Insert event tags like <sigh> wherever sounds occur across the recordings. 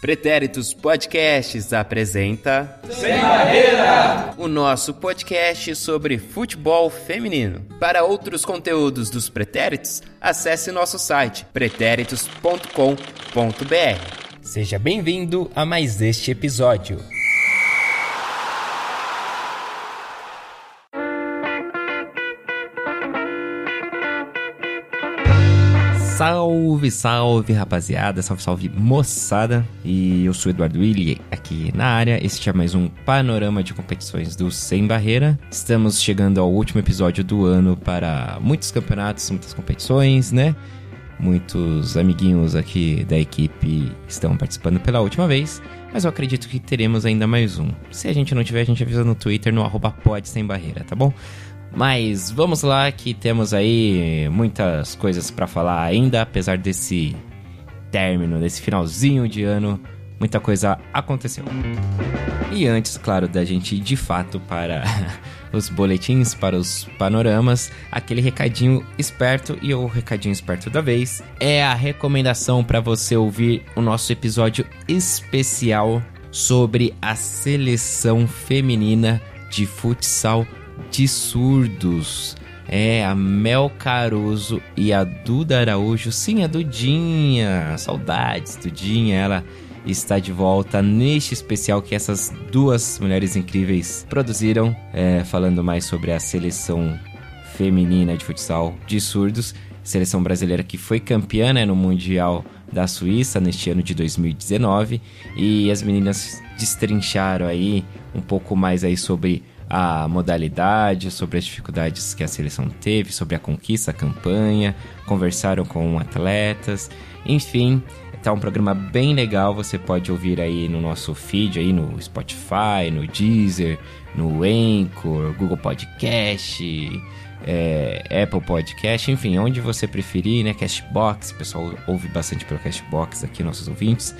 Pretéritos Podcasts apresenta Sem Barreira! O nosso podcast sobre futebol feminino. Para outros conteúdos dos Pretéritos, acesse nosso site pretéritos.com.br. Seja bem-vindo a mais este episódio. Salve, salve rapaziada, salve, salve moçada. E eu sou Eduardo Willi aqui na área. Este é mais um panorama de competições do Sem Barreira. Estamos chegando ao último episódio do ano para muitos campeonatos, muitas competições, né? Muitos amiguinhos aqui da equipe estão participando pela última vez, mas eu acredito que teremos ainda mais um. Se a gente não tiver, a gente avisa no Twitter, no arroba pode sem barreira, tá bom? Mas vamos lá que temos aí muitas coisas para falar ainda, apesar desse término, desse finalzinho de ano, muita coisa aconteceu. E antes, claro, da gente ir de fato para <laughs> os boletins, para os panoramas, aquele recadinho esperto e o recadinho esperto da vez é a recomendação para você ouvir o nosso episódio especial sobre a seleção feminina de futsal de surdos. É, a Mel Caruso e a Duda Araújo. Sim, a Dudinha. Saudades, Dudinha. Ela está de volta neste especial que essas duas mulheres incríveis produziram, é, falando mais sobre a seleção feminina de futsal de surdos. Seleção brasileira que foi campeã né, no Mundial da Suíça neste ano de 2019. E as meninas destrincharam aí um pouco mais aí sobre a modalidade, sobre as dificuldades que a seleção teve, sobre a conquista, a campanha, conversaram com atletas, enfim, tá um programa bem legal, você pode ouvir aí no nosso feed aí no Spotify, no Deezer, no Anchor, Google Podcast, é, Apple Podcast, enfim, onde você preferir, né, Castbox, o pessoal ouve bastante pelo Castbox aqui, nossos ouvintes.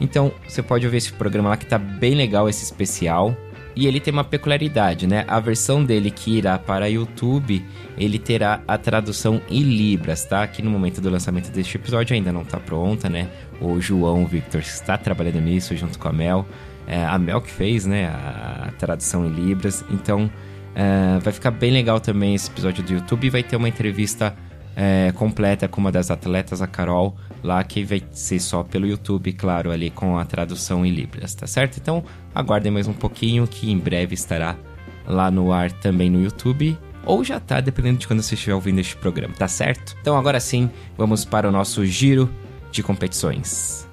Então, você pode ouvir esse programa lá que tá bem legal, esse especial. E ele tem uma peculiaridade, né? A versão dele que irá para YouTube, ele terá a tradução em Libras, tá? Aqui no momento do lançamento deste episódio ainda não está pronta, né? O João Victor está trabalhando nisso junto com a Mel. É, a Mel que fez, né? A tradução em Libras. Então, é, vai ficar bem legal também esse episódio do YouTube. Vai ter uma entrevista é, completa com uma das atletas, a Carol, lá que vai ser só pelo YouTube, claro, ali com a tradução em Libras, tá certo? Então aguardem mais um pouquinho que em breve estará lá no ar também no YouTube. Ou já tá, dependendo de quando você estiver ouvindo este programa, tá certo? Então agora sim, vamos para o nosso giro de competições.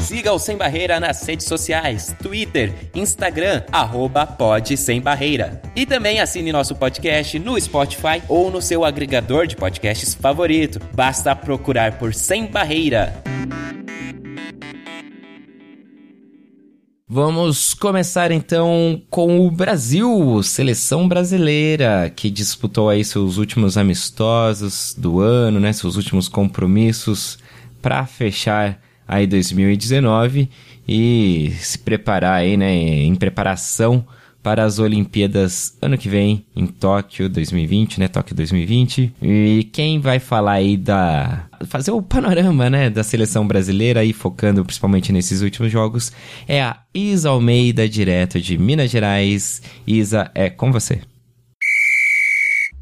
Siga o Sem Barreira nas redes sociais, Twitter, Instagram, arroba Pod Sem Barreira. E também assine nosso podcast no Spotify ou no seu agregador de podcasts favorito. Basta procurar por Sem Barreira. Vamos começar então com o Brasil, seleção brasileira, que disputou aí seus últimos amistosos do ano, né, seus últimos compromissos para fechar aí 2019 e se preparar aí, né, em preparação para as Olimpíadas ano que vem em Tóquio 2020, né, Tóquio 2020. E quem vai falar aí da fazer o panorama, né, da seleção brasileira aí focando principalmente nesses últimos jogos é a Isa Almeida, direto de Minas Gerais. Isa, é com você.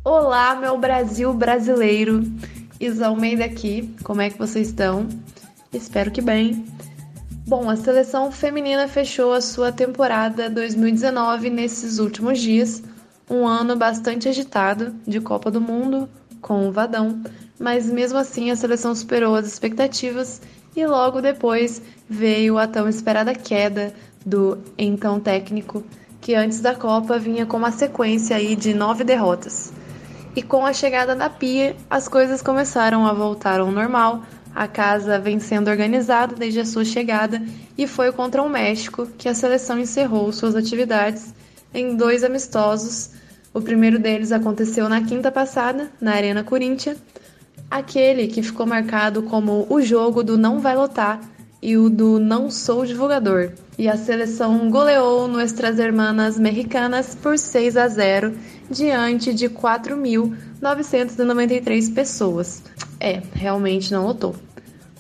Olá, meu Brasil brasileiro. Isa Almeida aqui. Como é que vocês estão? Espero que bem. Bom, a seleção feminina fechou a sua temporada 2019 nesses últimos dias, um ano bastante agitado de Copa do Mundo com o Vadão, mas mesmo assim a seleção superou as expectativas e logo depois veio a tão esperada queda do então técnico, que antes da Copa vinha com uma sequência aí de nove derrotas. E com a chegada da Pia, as coisas começaram a voltar ao normal a casa vem sendo organizada desde a sua chegada e foi contra o México que a seleção encerrou suas atividades em dois amistosos. O primeiro deles aconteceu na quinta passada, na Arena Corinthians, aquele que ficou marcado como o jogo do não vai lotar e o do não sou divulgador. E a seleção goleou Nuestras Hermanas Mexicanas por 6 a 0 diante de 4.993 pessoas. É, realmente não lotou.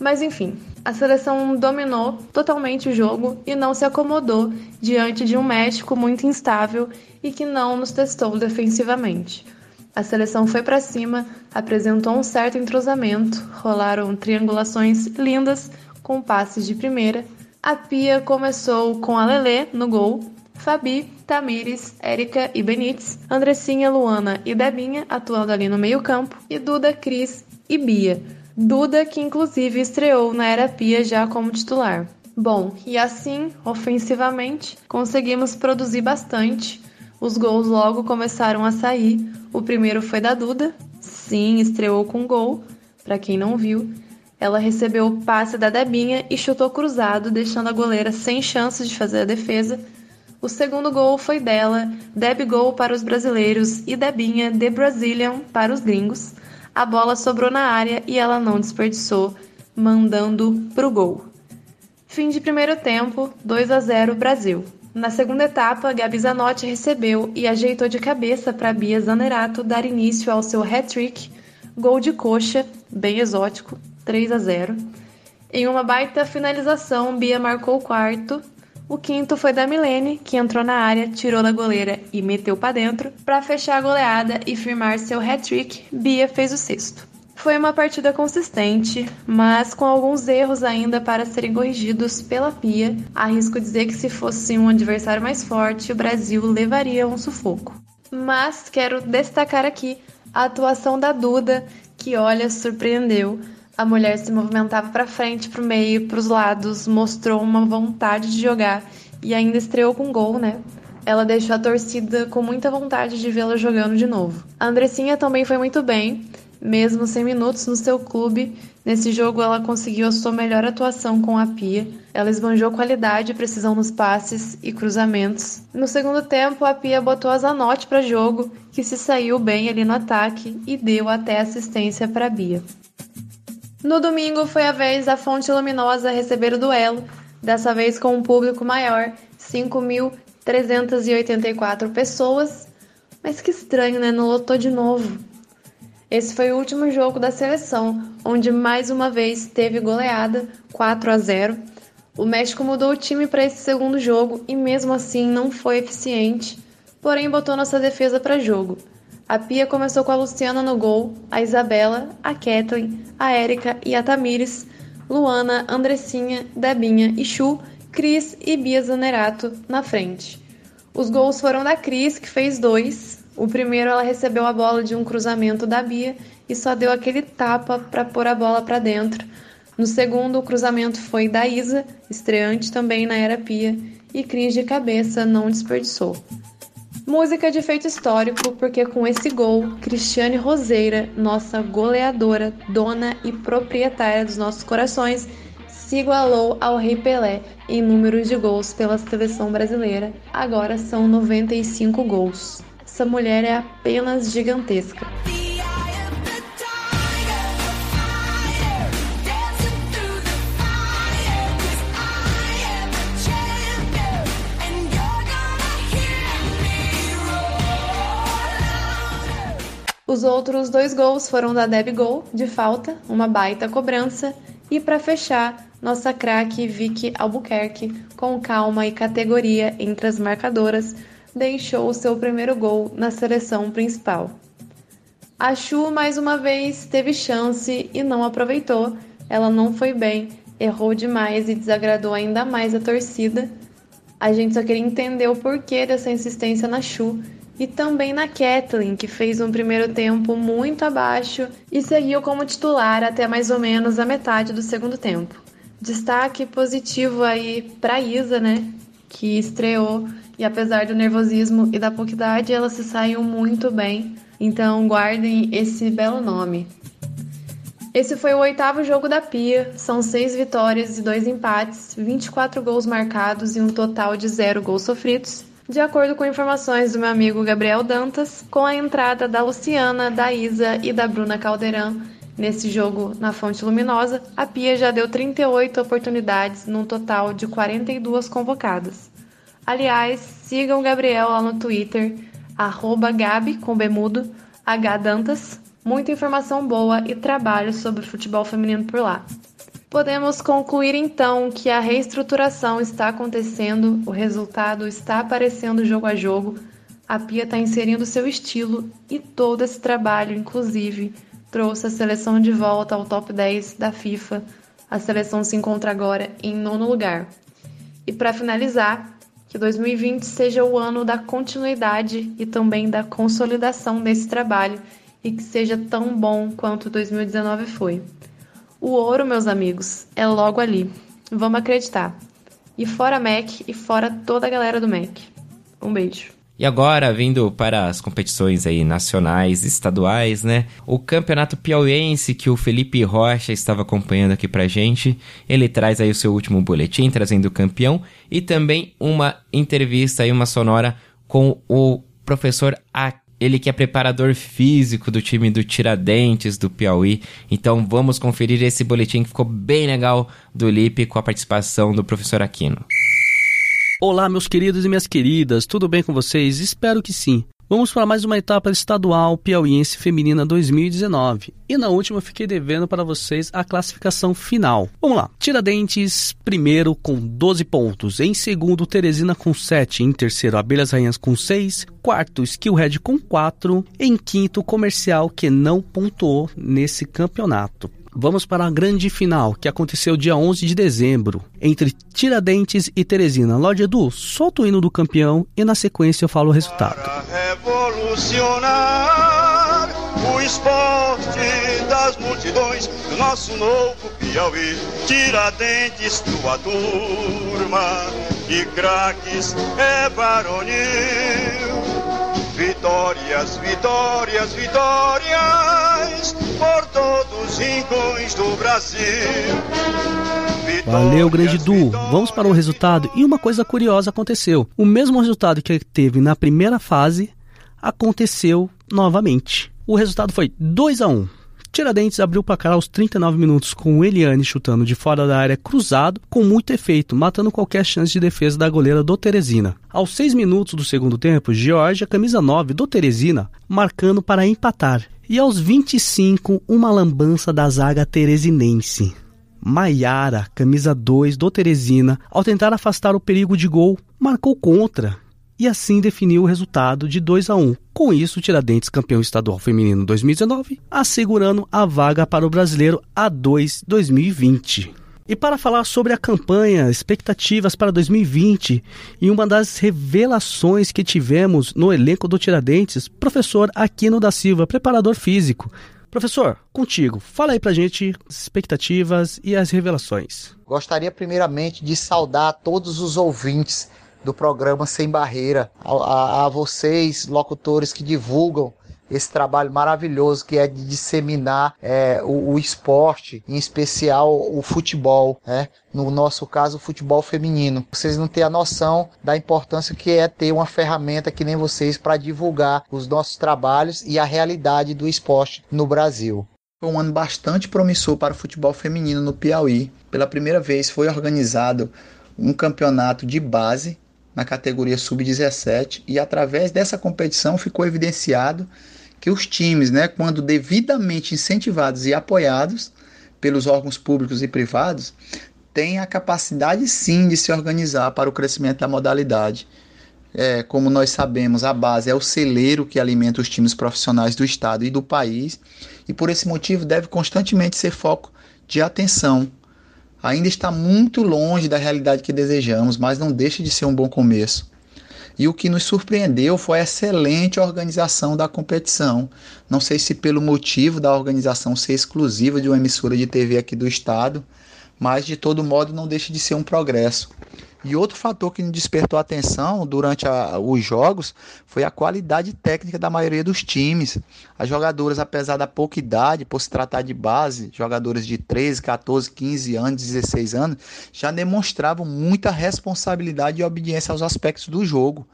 Mas enfim, A seleção dominou totalmente o jogo e não se acomodou diante de um México muito instável e que não nos testou defensivamente. A seleção foi para cima, apresentou um certo entrosamento, rolaram triangulações lindas com passes de primeira. A Pia começou com a Lelê no gol, Fabi, Tamires, Érica e Benites, Andressinha, Luana e Debinha atuando ali no meio-campo, e Duda, Cris e Bia. Duda, que inclusive estreou na Era Pia já como titular. Bom, e assim, ofensivamente, conseguimos produzir bastante. Os gols logo começaram a sair. O primeiro foi da Duda, sim, estreou com gol, para quem não viu. Ela recebeu o passe da Debinha e chutou cruzado, deixando a goleira sem chances de fazer a defesa o segundo gol foi dela, Deb Gol para os brasileiros e Debinha The Brazilian para os gringos. A bola sobrou na área e ela não desperdiçou, mandando pro gol. Fim de primeiro tempo, 2 a 0 Brasil. Na segunda etapa, Gabi Zanotti recebeu e ajeitou de cabeça para Bia Zanerato dar início ao seu hat-trick, gol de coxa, bem exótico, 3 a 0. Em uma baita finalização, Bia marcou o quarto o quinto foi da Milene, que entrou na área, tirou da goleira e meteu para dentro. Para fechar a goleada e firmar seu hat-trick, Bia fez o sexto. Foi uma partida consistente, mas com alguns erros ainda para serem corrigidos pela Pia. Arrisco dizer que se fosse um adversário mais forte, o Brasil levaria um sufoco. Mas quero destacar aqui a atuação da Duda, que olha, surpreendeu. A mulher se movimentava para frente, para o meio, para os lados, mostrou uma vontade de jogar e ainda estreou com gol, né? Ela deixou a torcida com muita vontade de vê-la jogando de novo. A Andressinha também foi muito bem, mesmo sem minutos no seu clube. Nesse jogo, ela conseguiu a sua melhor atuação com a Pia. Ela esbanjou qualidade e precisão nos passes e cruzamentos. No segundo tempo, a Pia botou a Zanotti para jogo, que se saiu bem ali no ataque e deu até assistência para Bia. No domingo foi a vez da Fonte Luminosa receber o duelo, dessa vez com um público maior, 5.384 pessoas. Mas que estranho, né? Não lotou de novo. Esse foi o último jogo da seleção, onde mais uma vez teve goleada 4 a 0. O México mudou o time para esse segundo jogo e mesmo assim não foi eficiente, porém botou nossa defesa para jogo. A Pia começou com a Luciana no gol, a Isabela, a Kathleen, a Érica e a Tamires, Luana, Andressinha, Debinha e Chu, Cris e Bia Zanerato na frente. Os gols foram da Cris, que fez dois. O primeiro ela recebeu a bola de um cruzamento da Bia e só deu aquele tapa para pôr a bola para dentro. No segundo, o cruzamento foi da Isa, estreante também na era Pia, e Cris de cabeça não desperdiçou. Música de feito histórico, porque com esse gol, Cristiane Roseira, nossa goleadora, dona e proprietária dos nossos corações, se igualou ao Rei Pelé em número de gols pela seleção brasileira. Agora são 95 gols. Essa mulher é apenas gigantesca. Os outros dois gols foram da Deb Gol, de falta, uma baita cobrança, e para fechar, nossa craque Vicky Albuquerque, com calma e categoria entre as marcadoras, deixou o seu primeiro gol na seleção principal. A Chu mais uma vez teve chance e não aproveitou. Ela não foi bem, errou demais e desagradou ainda mais a torcida. A gente só queria entender o porquê dessa insistência na Chu e também na Kathleen, que fez um primeiro tempo muito abaixo e seguiu como titular até mais ou menos a metade do segundo tempo. Destaque positivo aí para Isa, né, que estreou e apesar do nervosismo e da pouca idade, ela se saiu muito bem. Então guardem esse belo nome. Esse foi o oitavo jogo da Pia, são seis vitórias e dois empates, 24 gols marcados e um total de zero gols sofridos. De acordo com informações do meu amigo Gabriel Dantas, com a entrada da Luciana, da Isa e da Bruna Caldeirão nesse jogo na Fonte Luminosa, a Pia já deu 38 oportunidades num total de 42 convocadas. Aliás, sigam o Gabriel lá no Twitter, arroba Gabi, com Bemudo, H Dantas, muita informação boa e trabalho sobre futebol feminino por lá. Podemos concluir então que a reestruturação está acontecendo, o resultado está aparecendo jogo a jogo, a Pia está inserindo seu estilo e todo esse trabalho, inclusive, trouxe a seleção de volta ao top 10 da FIFA. A seleção se encontra agora em nono lugar. E para finalizar, que 2020 seja o ano da continuidade e também da consolidação desse trabalho e que seja tão bom quanto 2019 foi. O ouro, meus amigos, é logo ali. Vamos acreditar. E fora Mac e fora toda a galera do Mac. Um beijo. E agora, vindo para as competições aí nacionais, estaduais, né? O Campeonato Piauiense que o Felipe Rocha estava acompanhando aqui pra gente, ele traz aí o seu último boletim, trazendo o campeão e também uma entrevista aí, uma sonora com o professor Akira ele que é preparador físico do time do Tiradentes do Piauí. Então vamos conferir esse boletim que ficou bem legal do Lipe com a participação do professor Aquino. Olá, meus queridos e minhas queridas, tudo bem com vocês? Espero que sim. Vamos para mais uma etapa estadual piauiense feminina 2019. E na última fiquei devendo para vocês a classificação final. Vamos lá. Tiradentes, primeiro com 12 pontos. Em segundo, Teresina com 7. Em terceiro, Abelhas Rainhas com 6. Quarto, Skillhead com 4. Em quinto, Comercial, que não pontuou nesse campeonato. Vamos para a grande final, que aconteceu dia 11 de dezembro, entre Tiradentes e Teresina. Lorde Edu, solta o hino do campeão e na sequência eu falo o resultado. Para revolucionar o esporte das multidões nosso novo Piauí, Tiradentes, tua turma de craques é varonil. Vitórias, vitórias, vitórias por todos os rincões do Brasil. Valeu, grande Du. Vamos para o resultado. E uma coisa curiosa aconteceu. O mesmo resultado que teve na primeira fase aconteceu novamente. O resultado foi 2 a 1 Tiradentes abriu o placar aos 39 minutos com o Eliane chutando de fora da área cruzado com muito efeito, matando qualquer chance de defesa da goleira do Teresina. Aos 6 minutos do segundo tempo, Georgia, camisa 9 do Teresina, marcando para empatar. E aos 25, uma lambança da zaga teresinense. Maiara, camisa 2 do Teresina, ao tentar afastar o perigo de gol, marcou contra e assim definiu o resultado de 2 a 1. Com isso, Tiradentes campeão estadual feminino 2019, assegurando a vaga para o Brasileiro A2 2020. E para falar sobre a campanha, expectativas para 2020 e uma das revelações que tivemos no elenco do Tiradentes, professor Aquino da Silva, preparador físico. Professor, contigo, fala aí pra gente as expectativas e as revelações. Gostaria primeiramente de saudar todos os ouvintes do programa Sem Barreira, a, a, a vocês, locutores que divulgam esse trabalho maravilhoso que é de disseminar é, o, o, esporte, em especial o futebol, né? no nosso caso o futebol feminino. Vocês não têm a noção da importância que é ter uma ferramenta que nem vocês para divulgar os nossos trabalhos e a realidade do esporte no Brasil. Foi um ano bastante promissor para o futebol feminino no Piauí. Pela primeira vez foi organizado um campeonato de base na categoria sub-17 e através dessa competição ficou evidenciado que os times, né, quando devidamente incentivados e apoiados pelos órgãos públicos e privados, têm a capacidade sim de se organizar para o crescimento da modalidade. É, como nós sabemos, a base é o celeiro que alimenta os times profissionais do estado e do país, e por esse motivo deve constantemente ser foco de atenção ainda está muito longe da realidade que desejamos, mas não deixa de ser um bom começo. E o que nos surpreendeu foi a excelente organização da competição. Não sei se pelo motivo da organização ser exclusiva de uma emissora de TV aqui do estado, mas de todo modo não deixa de ser um progresso. E outro fator que me despertou atenção durante a, os jogos foi a qualidade técnica da maioria dos times. As jogadoras, apesar da pouca idade, por se tratar de base, jogadores de 13, 14, 15 anos, 16 anos, já demonstravam muita responsabilidade e obediência aos aspectos do jogo.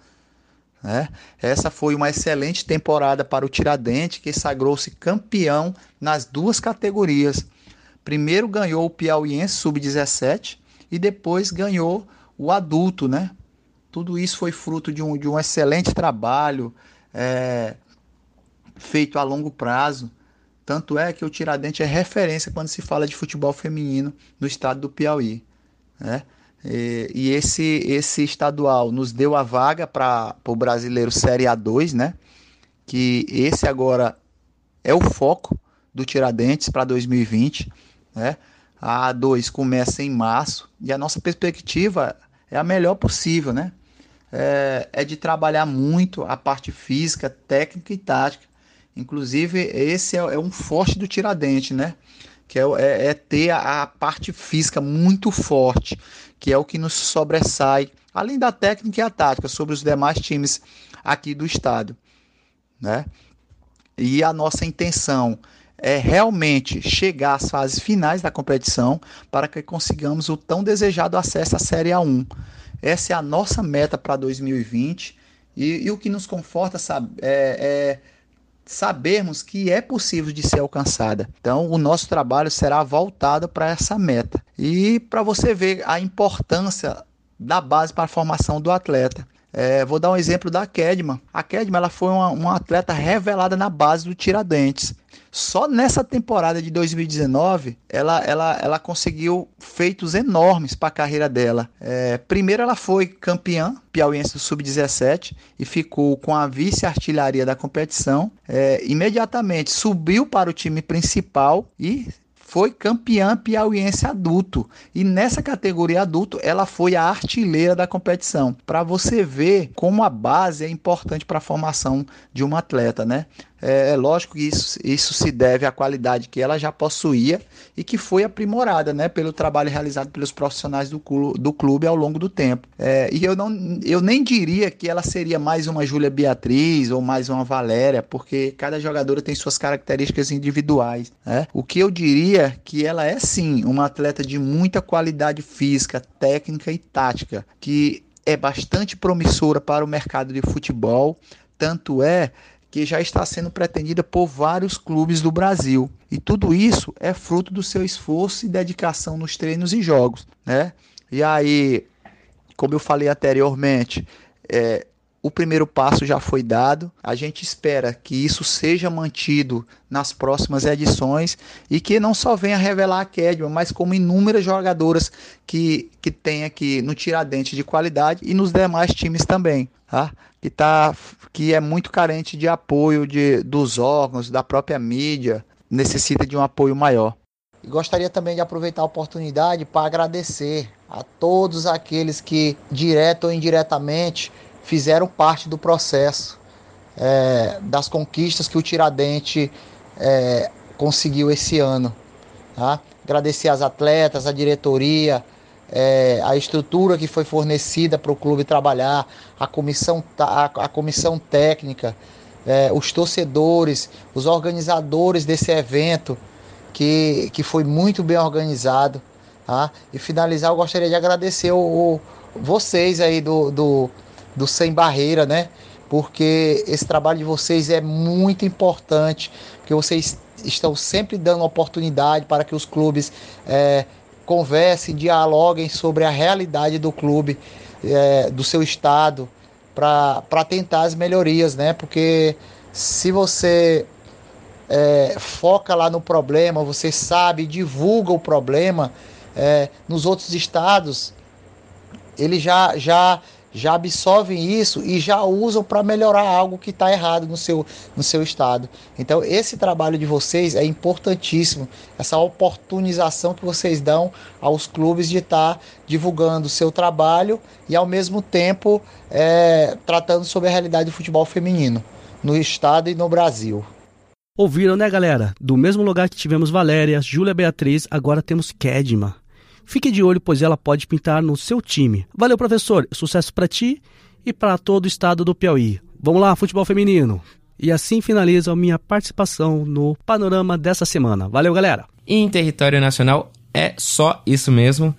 Né? Essa foi uma excelente temporada para o Tiradentes, que sagrou-se campeão nas duas categorias. Primeiro ganhou o Piauiense Sub-17 e depois ganhou o adulto, né? Tudo isso foi fruto de um, de um excelente trabalho é, feito a longo prazo Tanto é que o Tiradentes é referência quando se fala de futebol feminino no estado do Piauí. Né? E, e esse, esse estadual nos deu a vaga para o brasileiro Série A2, né? que esse agora é o foco do Tiradentes para 2020. Né? A A2 começa em março e a nossa perspectiva é a melhor possível. Né? É, é de trabalhar muito a parte física, técnica e tática Inclusive, esse é, é um forte do Tiradentes, né? Que é, é, é ter a, a, parte física muito forte, que é o que nos sobressai, além da técnica e a tática, sobre os demais times aqui do estado, né? E a nossa intenção é realmente chegar às fases finais da competição para que consigamos o tão desejado acesso à Série A1. Essa é a nossa meta para 2020 e, e, o que nos conforta sabe, é, é sabermos que é possível de ser alcançada. Então, o nosso trabalho será voltado para essa meta. E para você ver a importância da base para a formação do atleta. É, vou dar um exemplo da Kedman. A Kedman ela foi uma, uma atleta revelada na base do Tiradentes. Só nessa temporada de 2019, ela, ela, ela conseguiu feitos enormes para a carreira dela. É, primeiro, ela foi campeã piauiense do Sub-17 e ficou com a vice-artilharia da competição. É, imediatamente subiu para o time principal e foi campeã piauiense adulto. E nessa categoria adulto, ela foi a artilheira da competição. Para você ver como a base é importante para a formação de um atleta, né? É, é, lógico que isso, isso se deve à qualidade que ela já possuía e que foi aprimorada né, pelo trabalho realizado pelos profissionais do, clube, do clube ao longo do tempo. É, e eu, não, eu nem diria que ela seria mais uma Júlia Beatriz ou mais uma Valéria, porque cada jogadora tem suas características individuais. Né? O que eu diria que ela é sim uma atleta de muita qualidade física, técnica e tática, que é bastante promissora para o mercado de futebol. Tanto é que já está sendo pretendida por vários clubes do Brasil. E tudo isso é fruto do seu esforço e dedicação nos treinos e jogos, né? E aí, como eu falei anteriormente, é, o primeiro passo já foi dado. A gente espera que isso seja mantido nas próximas edições e que não só venha revelar a Kedman, mas como inúmeras jogadoras que, que tem aqui no Tiradentes de qualidade e nos demais times também. Tá? que, tá, que é muito carente de apoio de, dos órgãos, da própria mídia, necessita de um apoio maior. Gostaria também de aproveitar a oportunidade para agradecer a todos aqueles que, direto ou indiretamente, fizeram parte do processo é, das conquistas que o Tiradentes é, conseguiu esse ano. Tá? Agradecer às atletas, à diretoria, é, a estrutura que foi fornecida para o clube trabalhar, a comissão, a, a comissão técnica, é, os torcedores, os organizadores desse evento, que, que foi muito bem organizado. Tá? E finalizar, eu gostaria de agradecer o, o vocês aí do, do, do Sem Barreira, né? Porque esse trabalho de vocês é muito importante, porque vocês estão sempre dando oportunidade para que os clubes é, conversem, dialoguem sobre a realidade do clube, é, do seu estado, para tentar as melhorias, né? Porque se você é, foca lá no problema, você sabe, divulga o problema, é, nos outros estados, ele já, já já absorvem isso e já usam para melhorar algo que está errado no seu, no seu estado. Então, esse trabalho de vocês é importantíssimo, essa oportunização que vocês dão aos clubes de estar tá divulgando o seu trabalho e, ao mesmo tempo, é, tratando sobre a realidade do futebol feminino no estado e no Brasil. Ouviram, né, galera? Do mesmo lugar que tivemos Valéria, Júlia Beatriz, agora temos Kedma. Fique de olho, pois ela pode pintar no seu time. Valeu, professor. Sucesso para ti e para todo o estado do Piauí. Vamos lá, futebol feminino. E assim finaliza a minha participação no panorama dessa semana. Valeu, galera. Em território nacional é só isso mesmo.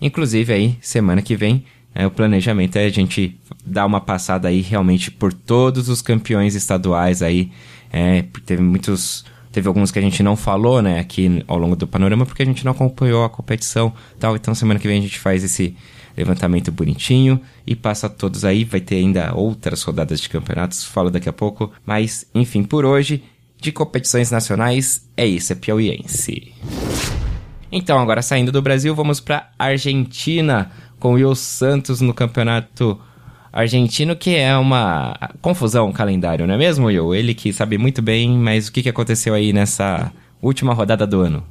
Inclusive aí, semana que vem, é, o planejamento é a gente dar uma passada aí realmente por todos os campeões estaduais aí. É, teve muitos Teve alguns que a gente não falou, né, aqui ao longo do panorama, porque a gente não acompanhou a competição tal. Então, semana que vem a gente faz esse levantamento bonitinho e passa todos aí. Vai ter ainda outras rodadas de campeonatos, falo daqui a pouco. Mas, enfim, por hoje de competições nacionais é isso, é piauiense. Então, agora saindo do Brasil, vamos para Argentina com o Will Santos no campeonato argentino, que é uma confusão o calendário, não é mesmo, Will? Ele que sabe muito bem, mas o que aconteceu aí nessa última rodada do ano?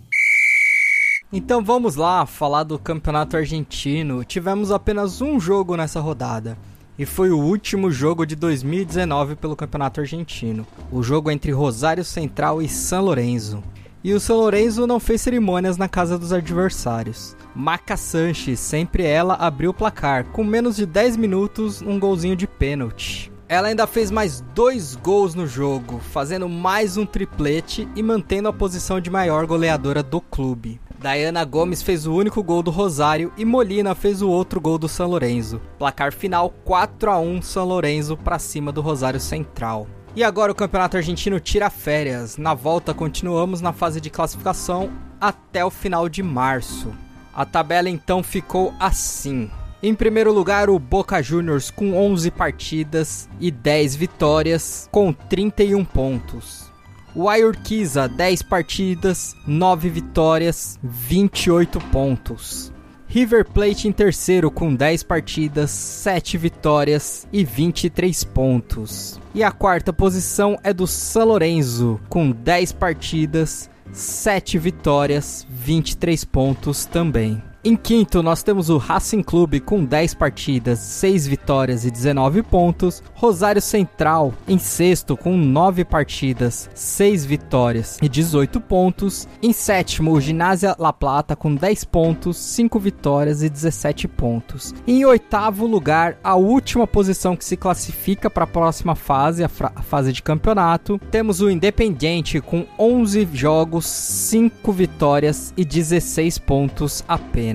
Então vamos lá falar do campeonato argentino. Tivemos apenas um jogo nessa rodada. E foi o último jogo de 2019 pelo Campeonato Argentino. O jogo entre Rosário Central e São Lourenço. E o São Lourenço não fez cerimônias na casa dos adversários. Maca Sanches, sempre ela, abriu o placar, com menos de 10 minutos, um golzinho de pênalti. Ela ainda fez mais dois gols no jogo, fazendo mais um triplete e mantendo a posição de maior goleadora do clube. Diana Gomes fez o único gol do Rosário e Molina fez o outro gol do São Lourenço. Placar final 4 a 1 São Lourenço para cima do Rosário Central. E agora o Campeonato Argentino tira férias. Na volta continuamos na fase de classificação até o final de março. A tabela então ficou assim. Em primeiro lugar, o Boca Juniors com 11 partidas e 10 vitórias, com 31 pontos. O Ayurquiza, 10 partidas, 9 vitórias, 28 pontos. River Plate em terceiro com 10 partidas, 7 vitórias e 23 pontos. E a quarta posição é do São Lourenço com 10 partidas, 7 vitórias, 23 pontos também. Em quinto, nós temos o Racing Clube com 10 partidas, 6 vitórias e 19 pontos. Rosário Central em sexto com 9 partidas, 6 vitórias e 18 pontos. Em sétimo, o Ginásia La Plata com 10 pontos, 5 vitórias e 17 pontos. Em oitavo lugar, a última posição que se classifica para a próxima fase, a, a fase de campeonato, temos o Independiente com 11 jogos, 5 vitórias e 16 pontos apenas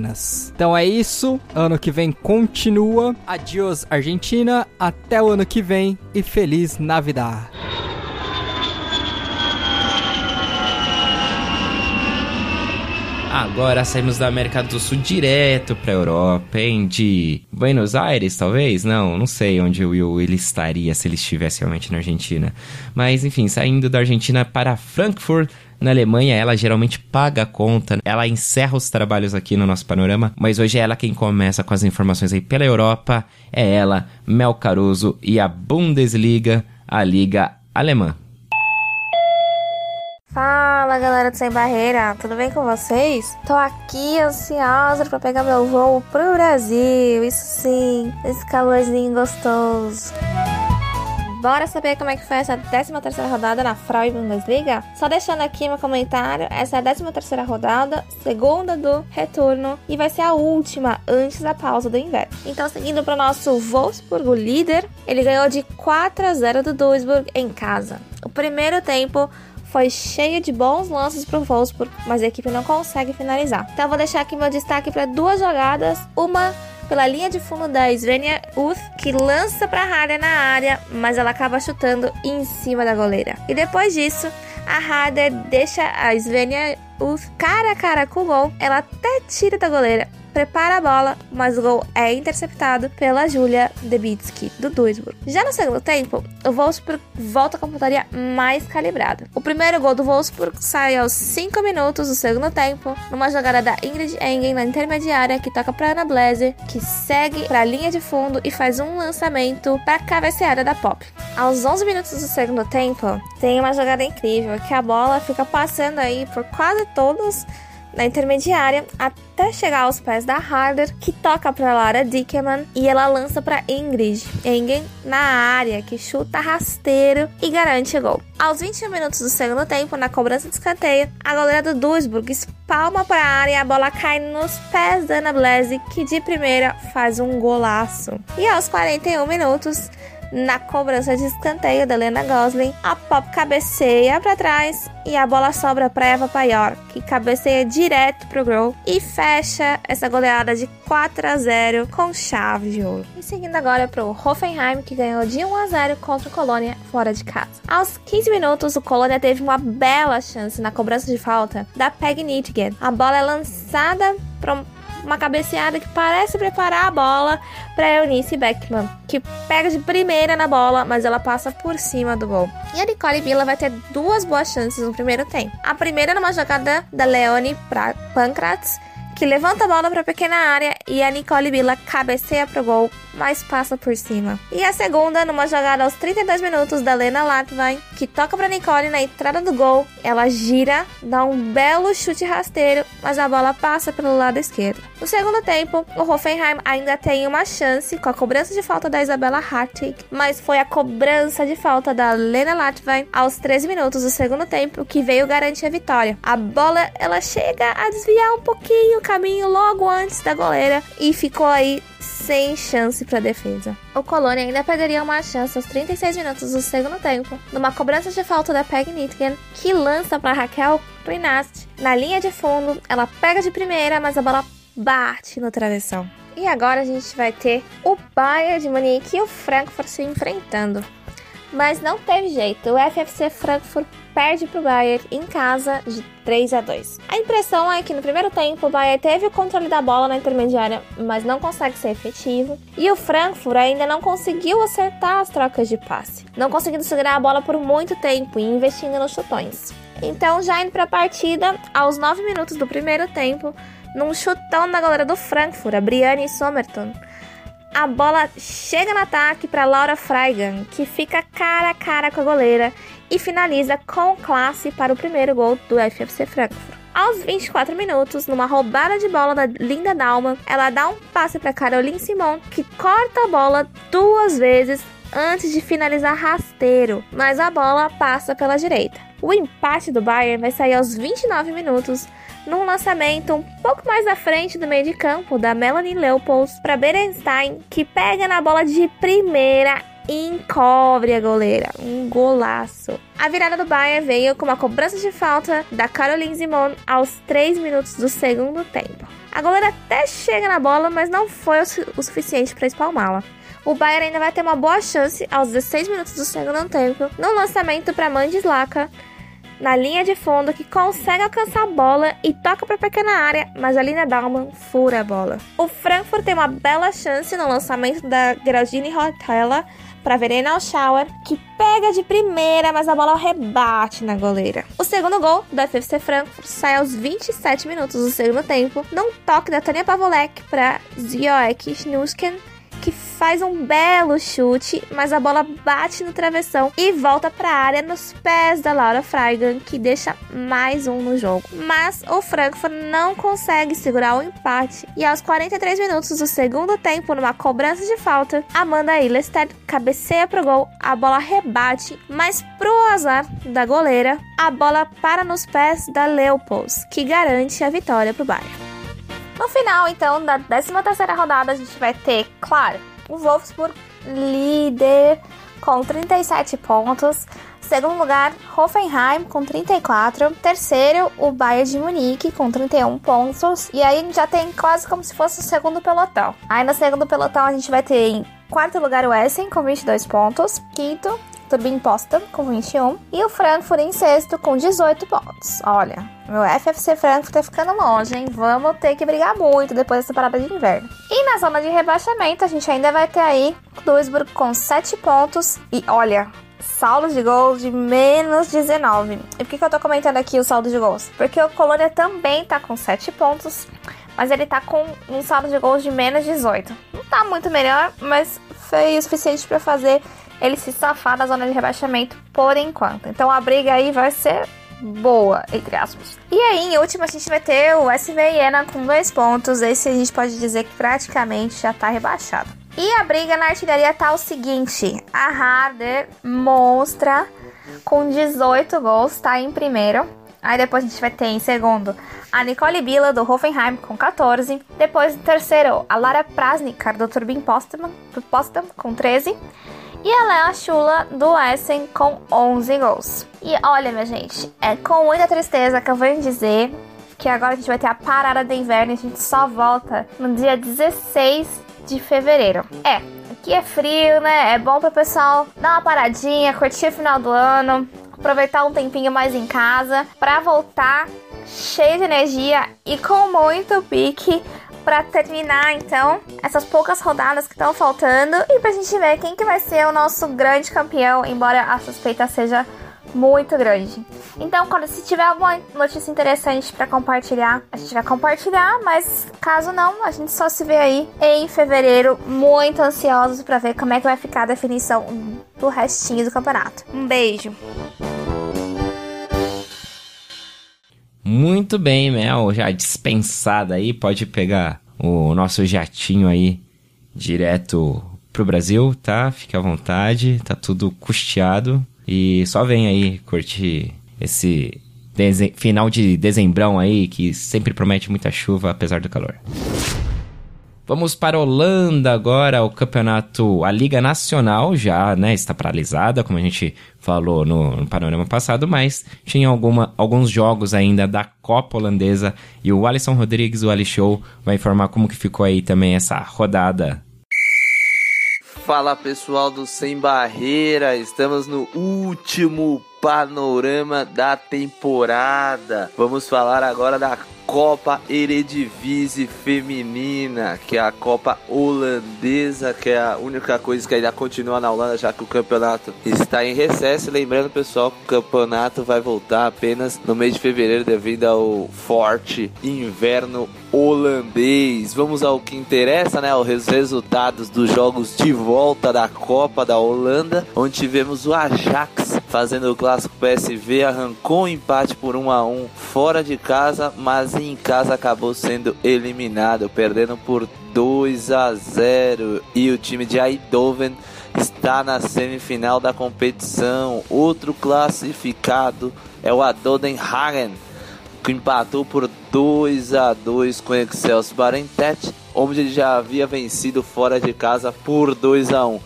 Então é isso. Ano que vem continua. Adiós, Argentina. Até o ano que vem e feliz Navidad. Agora saímos da América do Sul direto pra Europa, hein? De Buenos Aires, talvez? Não, não sei onde o Will ele estaria se ele estivesse realmente na Argentina. Mas, enfim, saindo da Argentina para Frankfurt, na Alemanha, ela geralmente paga a conta, ela encerra os trabalhos aqui no nosso panorama, mas hoje é ela quem começa com as informações aí pela Europa. É ela, Mel Caruso e a Bundesliga, a Liga Alemã. Fala galera do Sem Barreira, tudo bem com vocês? Tô aqui ansiosa para pegar meu voo pro Brasil, isso sim, esse calorzinho gostoso. Bora saber como é que foi essa 13 terceira rodada na Frauen Bundesliga? Só deixando aqui meu comentário, essa é a 13 terceira rodada, segunda do retorno e vai ser a última antes da pausa do inverno. Então, seguindo para o nosso Wolfsburg, líder, ele ganhou de 4 a 0 do Duisburg em casa. O primeiro tempo foi cheio de bons lances para o Wolfsburg, mas a equipe não consegue finalizar. Então, vou deixar aqui meu destaque para duas jogadas, uma pela linha de fundo da Svenja Uth, que lança para Harder na área, mas ela acaba chutando em cima da goleira. E depois disso, a Harder deixa a Svenja Uth cara a cara com o gol, ela até tira da goleira, prepara a bola, mas o gol é interceptado pela Julia Debitsky, do Duisburg. Já no segundo tempo, o Wolfsburg volta com a pontaria mais calibrada. O primeiro gol do Wolfsburg sai aos 5 minutos do segundo tempo, numa jogada da Ingrid Engen na intermediária, que toca para Ana Blazer, que segue para a linha de fundo e faz um lançamento para a cabeceada da Pop. Aos 11 minutos do segundo tempo, tem uma jogada incrível, que a bola fica passando aí por quase todos na intermediária até chegar aos pés da Harder, que toca para Lara Dickerman e ela lança para Ingrid Engen na área, que chuta rasteiro e garante gol. Aos 21 minutos do segundo tempo, na cobrança de escanteio, a goleira do Duisburg espalma para a área e a bola cai nos pés da Ana Blaise, que de primeira faz um golaço. E aos 41 minutos, na cobrança de escanteio da Helena Gosling, a Pop cabeceia para trás e a bola sobra para Eva Paior, que cabeceia direto pro gol e fecha essa goleada de 4 a 0 com chave de ouro. E seguindo agora pro Hoffenheim, que ganhou de 1 a 0 contra o Colônia fora de casa. Aos 15 minutos, o Colônia teve uma bela chance na cobrança de falta da Peg Nitgen. A bola é lançada para uma cabeceada que parece preparar a bola para Eunice Beckman, que pega de primeira na bola, mas ela passa por cima do gol. E a Nicole Villa vai ter duas boas chances no primeiro tempo. A primeira numa jogada da Leone Pancratz, que levanta a bola para a pequena área e a Nicole Villa cabeceia pro gol mas passa por cima. E a segunda, numa jogada aos 32 minutos da Lena Latvine, que toca para Nicole na entrada do gol, ela gira, dá um belo chute rasteiro, mas a bola passa pelo lado esquerdo. No segundo tempo, o Hoffenheim ainda tem uma chance com a cobrança de falta da Isabela Hartig, mas foi a cobrança de falta da Lena Latvine aos 13 minutos do segundo tempo que veio garantir a vitória. A bola ela chega a desviar um pouquinho caminho logo antes da goleira e ficou aí sem chance para defesa. O Colônia ainda perderia uma chance aos 36 minutos do segundo tempo, numa cobrança de falta da Peg Nitgen, que lança para Raquel Prinast. Na linha de fundo, ela pega de primeira, mas a bola bate no travessão. E agora a gente vai ter o Bayern de Munique e o Frankfurt se enfrentando. Mas não teve jeito, o FFC Frankfurt perde para o Bayern em casa de 3 a 2. A impressão é que no primeiro tempo o Bayern teve o controle da bola na intermediária, mas não consegue ser efetivo, e o Frankfurt ainda não conseguiu acertar as trocas de passe, não conseguindo segurar a bola por muito tempo e investindo nos chutões. Então, já indo para a partida, aos 9 minutos do primeiro tempo, num chutão da galera do Frankfurt, a Brianne Somerton, a bola chega no ataque para Laura Freigan, que fica cara a cara com a goleira e finaliza com classe para o primeiro gol do FFC Frankfurt. Aos 24 minutos, numa roubada de bola da Linda Dalman, ela dá um passe para Caroline Simon, que corta a bola duas vezes antes de finalizar rasteiro, mas a bola passa pela direita. O empate do Bayern vai sair aos 29 minutos num lançamento um pouco mais à frente do meio de campo da Melanie Leopolds para Berenstein, que pega na bola de primeira e encobre a goleira. Um golaço. A virada do Bayern veio com uma cobrança de falta da Caroline Simon aos 3 minutos do segundo tempo. A goleira até chega na bola, mas não foi o suficiente para espalmá-la. O Bayern ainda vai ter uma boa chance aos 16 minutos do segundo tempo no lançamento para Mandislaka na linha de fundo que consegue alcançar a bola e toca para a pequena área, mas a Lina Dalman fura a bola. O Frankfurt tem uma bela chance no lançamento da Geraldine Rotella para Verena Schauer, que pega de primeira, mas a bola rebate na goleira. O segundo gol do FFC Frankfurt sai aos 27 minutos do segundo tempo, num toque da Tania Pavolek para Zioek Schnusken, que faz um belo chute, mas a bola bate no travessão e volta para a área nos pés da Laura Freigan, que deixa mais um no jogo. Mas o Frankfurt não consegue segurar o empate e aos 43 minutos do segundo tempo, numa cobrança de falta, Amanda Illested cabeceia pro gol, a bola rebate, mas pro azar da goleira, a bola para nos pés da Leopolds, que garante a vitória pro Bayern. No final, então, da 13 terceira rodada, a gente vai ter, claro, o Wolfsburg líder com 37 pontos. Segundo lugar, Hoffenheim com 34. Terceiro, o Bayern de Munique com 31 pontos. E aí a gente já tem quase como se fosse o segundo pelotão. Aí no segundo pelotão a gente vai ter em quarto lugar o Essen com 22 pontos. Quinto, Turbin Potsdam com 21 e o Frankfurt em sexto com 18 pontos. Olha, meu FFC Frankfurt tá ficando longe, hein? Vamos ter que brigar muito depois dessa parada de inverno. E na zona de rebaixamento, a gente ainda vai ter aí Duisburg com 7 pontos e olha, saldo de gols de menos 19. E por que, que eu tô comentando aqui o saldo de gols? Porque o Colônia também tá com 7 pontos, mas ele tá com um saldo de gols de menos 18. Não tá muito melhor, mas foi o suficiente para fazer ele se safar da zona de rebaixamento por enquanto. Então a briga aí vai ser boa, entre aspas. E aí, em último, a gente vai ter o SV Iena com dois pontos. Esse a gente pode dizer que praticamente já tá rebaixado. E a briga na artilharia tá o seguinte: a Harder monstra com 18 gols, tá em primeiro. Aí depois a gente vai ter em segundo a Nicole Bila do Hoffenheim com 14. Depois em terceiro, a Lara Prasnikar do Turbin Potsdam, com 13 e a Lea Chula do Essen com 11 gols. E olha, minha gente, é com muita tristeza que eu vou dizer que agora a gente vai ter a parada de inverno e a gente só volta no dia 16 de fevereiro. É, aqui é frio, né? É bom pro pessoal dar uma paradinha, curtir o final do ano, aproveitar um tempinho mais em casa para voltar cheio de energia e com muito pique para terminar então essas poucas rodadas que estão faltando e pra gente ver quem que vai ser o nosso grande campeão, embora a suspeita seja muito grande. Então, quando se tiver alguma notícia interessante para compartilhar, a gente vai compartilhar, mas caso não, a gente só se vê aí em fevereiro, muito ansiosos para ver como é que vai ficar a definição do restinho do campeonato. Um beijo. Muito bem, Mel, já dispensada aí, pode pegar o nosso jatinho aí direto pro Brasil, tá? Fique à vontade, tá tudo custeado e só vem aí curtir esse final de dezembrão aí que sempre promete muita chuva apesar do calor. Vamos para a Holanda agora, o campeonato, a Liga Nacional já né, está paralisada, como a gente falou no, no panorama passado, mas tinha alguma, alguns jogos ainda da Copa Holandesa e o Alisson Rodrigues, o Ali Show, vai informar como que ficou aí também essa rodada Fala pessoal do Sem Barreira, estamos no último panorama da temporada. Vamos falar agora da Copa Eredivisie Feminina, que é a Copa Holandesa, que é a única coisa que ainda continua na Holanda, já que o campeonato está em recesso. Lembrando, pessoal, que o campeonato vai voltar apenas no mês de fevereiro devido ao forte inverno holandês. Vamos ao que interessa, né? Os resultados dos jogos de volta da Copa da Holanda, onde tivemos o Ajax fazendo o clássico PSV, arrancou um empate por 1 a 1 fora de casa, mas em casa acabou sendo eliminado, perdendo por 2 a 0 e o time de Eindhoven está na semifinal da competição. Outro classificado é o Adoden Hagen, que empatou por 2 a 2 com o Excelsior Barentet, onde ele já havia vencido fora de casa por 2 a 1.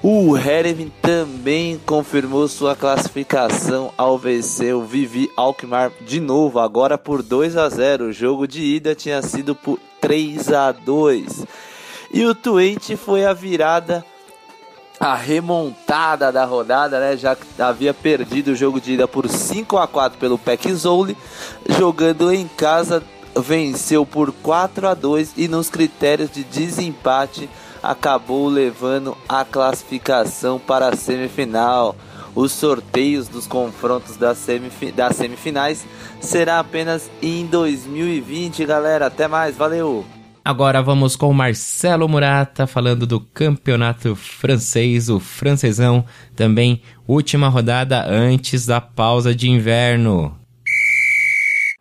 O Hereven também confirmou sua classificação ao vencer o Vivi Alkmaar de novo, agora por 2 a 0. O jogo de ida tinha sido por 3 a 2. E o Twente foi a virada a remontada da rodada, né? Já havia perdido o jogo de ida por 5 a 4 pelo Pekzoli, jogando em casa venceu por 4 a 2 e nos critérios de desempate acabou levando a classificação para a semifinal. Os sorteios dos confrontos das, semif das semifinais será apenas em 2020, galera. Até mais, valeu! Agora vamos com Marcelo Murata falando do campeonato francês, o francesão, também última rodada antes da pausa de inverno.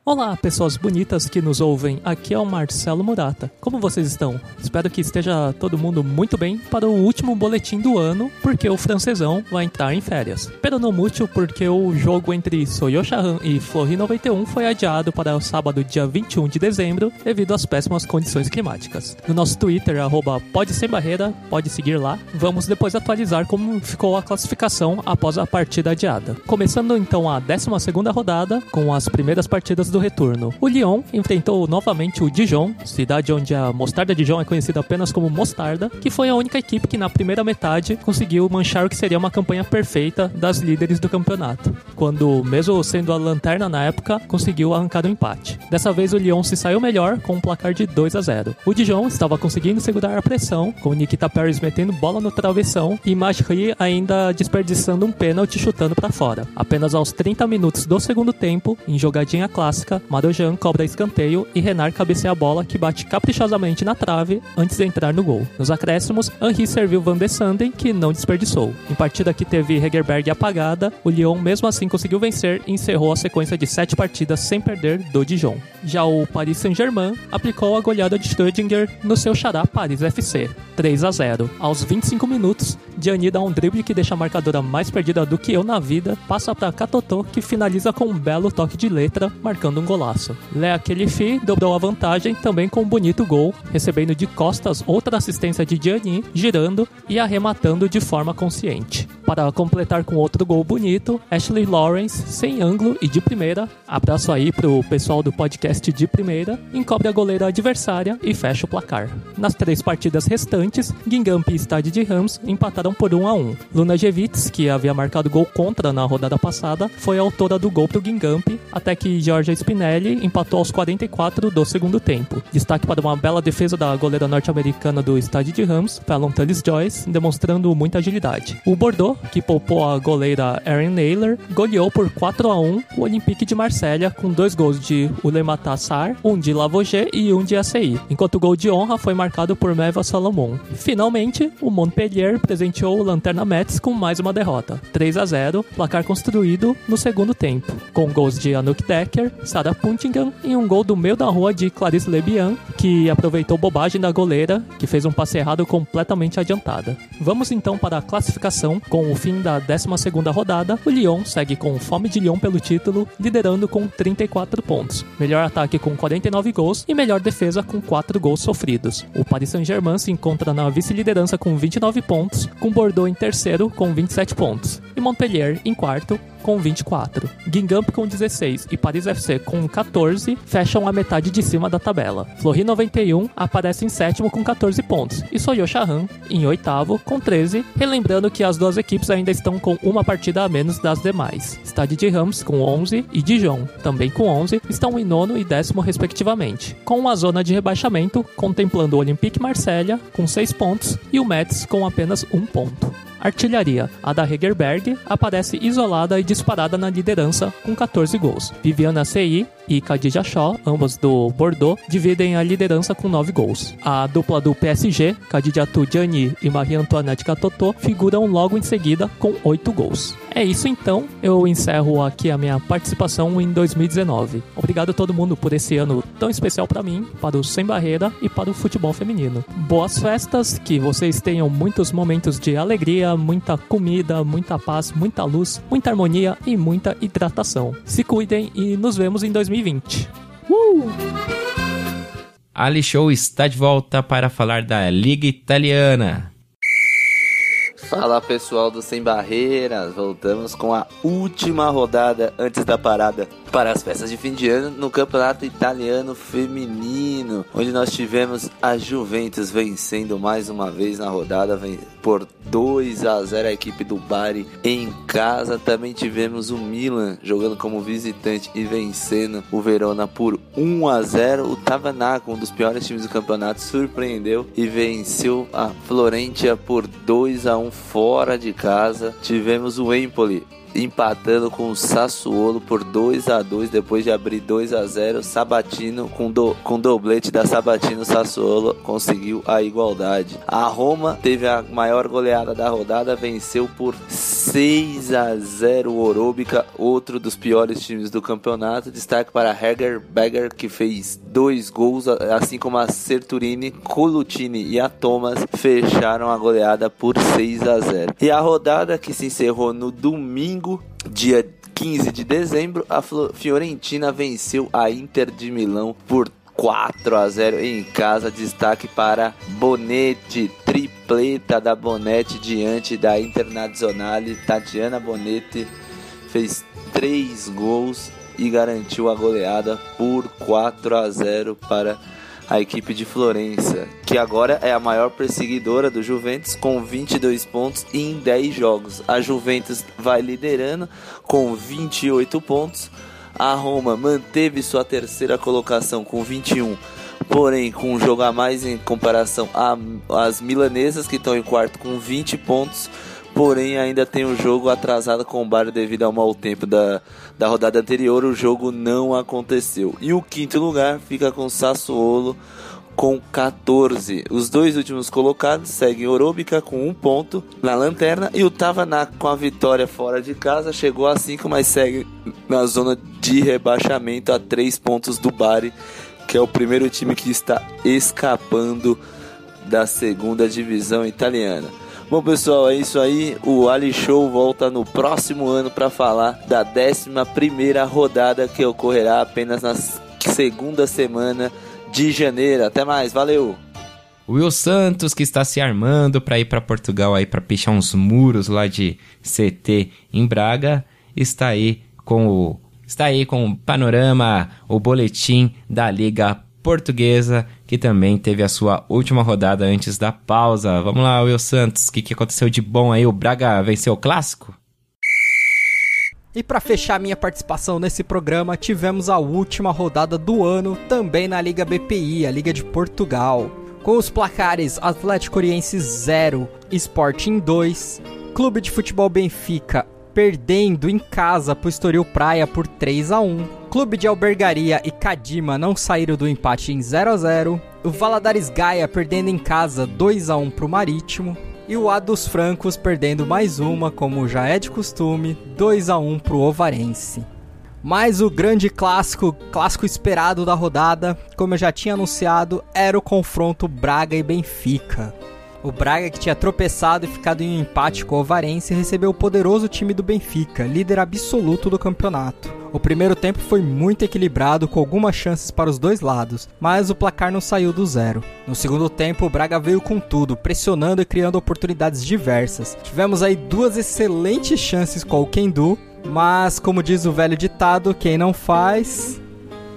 Olá, pessoas bonitas que nos ouvem. Aqui é o Marcelo Murata. Como vocês estão? Espero que esteja todo mundo muito bem para o último boletim do ano, porque o francesão vai entrar em férias. Pero não muito, porque o jogo entre Soyochahan e Flori 91 foi adiado para o sábado, dia 21 de dezembro, devido às péssimas condições climáticas. No nosso Twitter, arroba pode sem barreira, pode seguir lá. Vamos depois atualizar como ficou a classificação após a partida adiada. Começando então a 12 segunda rodada, com as primeiras partidas do do retorno. O Lyon enfrentou novamente o Dijon, cidade onde a mostarda Dijon é conhecida apenas como mostarda, que foi a única equipe que na primeira metade conseguiu manchar o que seria uma campanha perfeita das líderes do campeonato, quando, mesmo sendo a lanterna na época, conseguiu arrancar o um empate. Dessa vez o Lyon se saiu melhor com um placar de 2 a 0. O Dijon estava conseguindo segurar a pressão, com Nikita Paris metendo bola no travessão e Majri ainda desperdiçando um pênalti chutando para fora. Apenas aos 30 minutos do segundo tempo, em jogadinha clássica, clássica, Marojan cobra escanteio e Renard cabeceia a bola que bate caprichosamente na trave antes de entrar no gol. Nos acréscimos, Henri serviu Van de Sanden, que não desperdiçou. Em partida que teve Hegerberg apagada, o Lyon mesmo assim conseguiu vencer e encerrou a sequência de sete partidas sem perder do Dijon. Já o Paris Saint-Germain aplicou a goleada de Stödinger no seu xará Paris FC, 3 a 0. Aos 25 minutos, Gianni dá um drible que deixa a marcadora mais perdida do que eu na vida, passa para Katotô que finaliza com um belo toque de letra, marcando um golaço. Lea Kelifi dobrou a vantagem também com um bonito gol, recebendo de costas outra assistência de Gianni, girando e arrematando de forma consciente. Para completar com outro gol bonito, Ashley Lawrence, sem ângulo e de primeira, abraço aí pro pessoal do podcast de primeira, encobre a goleira adversária e fecha o placar. Nas três partidas restantes, Guingamp e Stade de Rams empataram por 1 a 1. Luna Jevitz, que havia marcado gol contra na rodada passada, foi autora do gol pro Guingamp, até que Georgia Spinelli empatou aos 44 do segundo tempo. Destaque para uma bela defesa da goleira norte-americana do Stade de Rams, Fallon Tullis Joyce, demonstrando muita agilidade. O Bordeaux, que poupou a goleira Erin Naylor, goleou por 4 a 1 o Olympique de Marselha com dois gols de Ulemata Sar, um de Lavoget e um de ACI, enquanto o gol de honra foi marcado por Meva Salomon. Finalmente, o Montpellier presenteou o Lanterna Metz com mais uma derrota, 3 a 0, placar construído no segundo tempo, com gols de Anouk Decker, Sarah Puntingham e um gol do meio da rua de Clarice Lebian, que aproveitou bobagem da goleira, que fez um passe errado completamente adiantada. Vamos então para a classificação. Com o fim da 12ª rodada, o Lyon segue com fome de Lyon pelo título, liderando com 34 pontos. Melhor ataque com 49 gols e melhor defesa com 4 gols sofridos. O Paris Saint-Germain se encontra na vice-liderança com 29 pontos, com Bordeaux em terceiro com 27 pontos e Montpellier em quarto com 24. Guingamp com 16 e Paris FC com 14 fecham a metade de cima da tabela. Flori 91 aparece em sétimo com 14 pontos e Soyo Shahan em oitavo com 13, relembrando que as duas equipes ainda estão com uma partida a menos das demais. Stade de Rams com 11 e Dijon, também com 11, estão em nono e décimo respectivamente, com uma zona de rebaixamento contemplando o Olympique Marselha com 6 pontos e o Metz com apenas um ponto. Artilharia. A da Hegerberg aparece isolada e disparada na liderança com 14 gols. Viviana CI e Khadija Shaw, ambas do Bordeaux, dividem a liderança com 9 gols. A dupla do PSG, Khadija Tudjani e Marie-Antoinette Catotô, figuram logo em seguida com 8 gols. É isso então, eu encerro aqui a minha participação em 2019. Obrigado a todo mundo por esse ano tão especial para mim, para o Sem Barreira e para o futebol feminino. Boas festas, que vocês tenham muitos momentos de alegria, muita comida, muita paz, muita luz, muita harmonia e muita hidratação. Se cuidem e nos vemos em 2020. Uh! Ali Show está de volta para falar da Liga Italiana. Fala pessoal do Sem Barreiras, voltamos com a última rodada antes da parada para as festas de fim de ano no Campeonato Italiano Feminino, onde nós tivemos a Juventus vencendo mais uma vez na rodada por 2 a 0 a equipe do Bari em casa. Também tivemos o Milan jogando como visitante e vencendo o Verona por 1 a 0. O Tavanaco, um dos piores times do campeonato, surpreendeu e venceu a Florentia por 2 a 1 fora de casa. Tivemos o Empoli empatando com o Sassuolo por 2 a 2 depois de abrir 2 a 0 Sabatino com, do, com doblete da Sabatino Sassuolo conseguiu a igualdade. A Roma teve a maior goleada da rodada, venceu por 6 a 0 o Orobica, outro dos piores times do campeonato. Destaque para Heger Berger que fez dois gols, assim como a Serturini, Colutini e a Thomas fecharam a goleada por 6 a 0. E a rodada que se encerrou no domingo, dia 15 de dezembro, a Fiorentina venceu a Inter de Milão por 4 a 0 em casa. Destaque para Bonetti, tripleta da Bonetti diante da Internazionale. Tatiana Bonetti fez 3 gols e garantiu a goleada por 4 a 0 para a equipe de Florença, que agora é a maior perseguidora do Juventus com 22 pontos em 10 jogos. A Juventus vai liderando com 28 pontos. A Roma manteve sua terceira colocação com 21, porém com um jogo a mais em comparação às milanesas que estão em quarto com 20 pontos porém ainda tem o um jogo atrasado com o Bar devido ao mau tempo da, da rodada anterior, o jogo não aconteceu. E o quinto lugar fica com Sassuolo com 14. Os dois últimos colocados seguem Oróbica com um ponto na lanterna e o Tavanak com a vitória fora de casa chegou a 5, mas segue na zona de rebaixamento a 3 pontos do Bari, que é o primeiro time que está escapando da segunda divisão italiana. Bom, pessoal, é isso aí. O Ali Show volta no próximo ano para falar da 11 rodada que ocorrerá apenas na segunda semana de janeiro. Até mais, valeu! O Will Santos, que está se armando para ir para Portugal aí para pichar uns muros lá de CT em Braga, está aí com o está aí com o panorama, o boletim da Liga Portuguesa, que também teve a sua última rodada antes da pausa. Vamos lá, Will Santos, o que, que aconteceu de bom aí? O Braga venceu o clássico? E para fechar minha participação nesse programa, tivemos a última rodada do ano também na Liga BPI, a Liga de Portugal. Com os placares Atlético Oriense 0, Sporting 2, Clube de Futebol Benfica perdendo em casa pro Estoril Praia por 3 a 1. Clube de Albergaria e Kadima não saíram do empate em 0 a 0. O Valadares Gaia perdendo em casa 2 a 1 pro Marítimo. E o A dos Francos perdendo mais uma, como já é de costume, 2 a 1 pro Ovarense. Mas o grande clássico, clássico esperado da rodada, como eu já tinha anunciado, era o confronto Braga e Benfica. O Braga, que tinha tropeçado e ficado em um empate com o Ovarense, recebeu o poderoso time do Benfica, líder absoluto do campeonato. O primeiro tempo foi muito equilibrado, com algumas chances para os dois lados, mas o placar não saiu do zero. No segundo tempo, o Braga veio com tudo, pressionando e criando oportunidades diversas. Tivemos aí duas excelentes chances com o Kendu, mas como diz o velho ditado, quem não faz,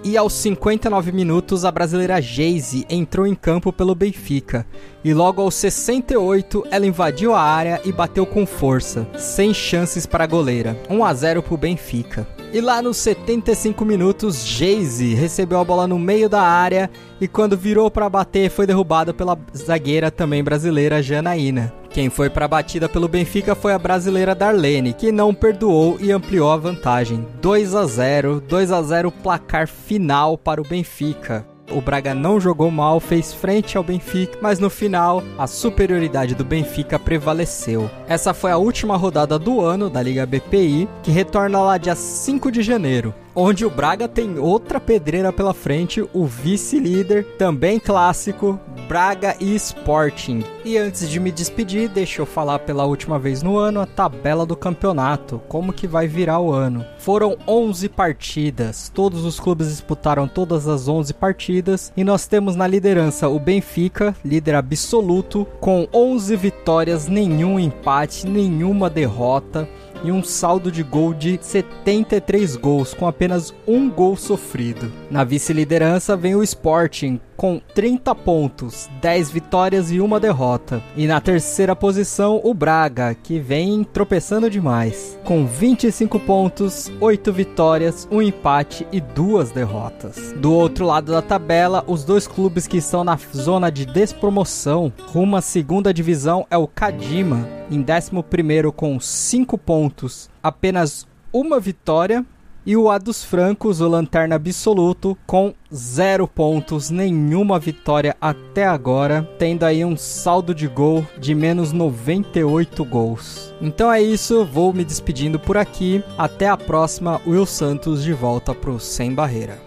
e aos 59 minutos, a brasileira Geise entrou em campo pelo Benfica. E logo aos 68, ela invadiu a área e bateu com força, sem chances para a goleira. 1 a 0 para o Benfica. E lá nos 75 minutos, Geise recebeu a bola no meio da área e quando virou para bater foi derrubada pela zagueira também brasileira Janaína. Quem foi para a batida pelo Benfica foi a brasileira Darlene, que não perdoou e ampliou a vantagem. 2 a 0, 2 a 0 placar final para o Benfica. O Braga não jogou mal, fez frente ao Benfica, mas no final a superioridade do Benfica prevaleceu. Essa foi a última rodada do ano da Liga BPI, que retorna lá dia 5 de janeiro onde o Braga tem outra pedreira pela frente, o vice-líder, também clássico, Braga e Sporting. E antes de me despedir, deixa eu falar pela última vez no ano a tabela do campeonato, como que vai virar o ano. Foram 11 partidas, todos os clubes disputaram todas as 11 partidas e nós temos na liderança o Benfica, líder absoluto, com 11 vitórias, nenhum empate, nenhuma derrota e um saldo de gol de 73 gols, com apenas um gol sofrido. Na vice-liderança vem o Sporting, com 30 pontos, 10 vitórias e uma derrota. E na terceira posição, o Braga, que vem tropeçando demais, com 25 pontos, 8 vitórias, um empate e duas derrotas. Do outro lado da tabela, os dois clubes que estão na zona de despromoção rumo à segunda divisão é o Kadima, em 11 com 5 pontos, apenas uma vitória e o A dos Francos, o Lanterna Absoluto, com zero pontos, nenhuma vitória até agora, tendo aí um saldo de gol de menos 98 gols. Então é isso, vou me despedindo por aqui. Até a próxima, Will Santos de volta pro Sem Barreira.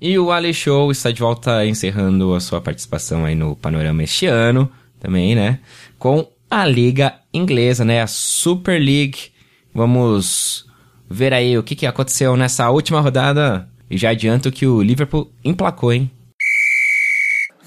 E o Ali Show está de volta encerrando a sua participação aí no Panorama este ano, também, né? Com a Liga Inglesa, né? A Super League. Vamos ver aí o que, que aconteceu nessa última rodada. E já adianto que o Liverpool emplacou, hein?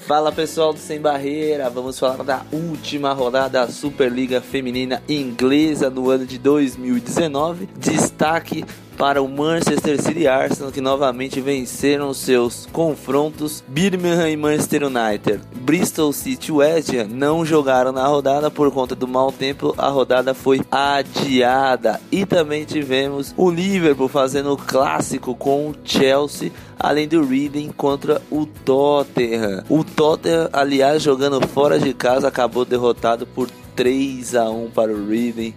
Fala pessoal do Sem Barreira, vamos falar da última rodada da Superliga Feminina Inglesa no ano de 2019. Destaque para o Manchester City e Arsenal que novamente venceram seus confrontos Birmingham e Manchester United. Bristol City e West Ham não jogaram na rodada por conta do mau tempo, a rodada foi adiada. E também tivemos o Liverpool fazendo o clássico com o Chelsea, além do Reading contra o Tottenham. O Tottenham, aliás, jogando fora de casa, acabou derrotado por 3 a 1 para o Reading.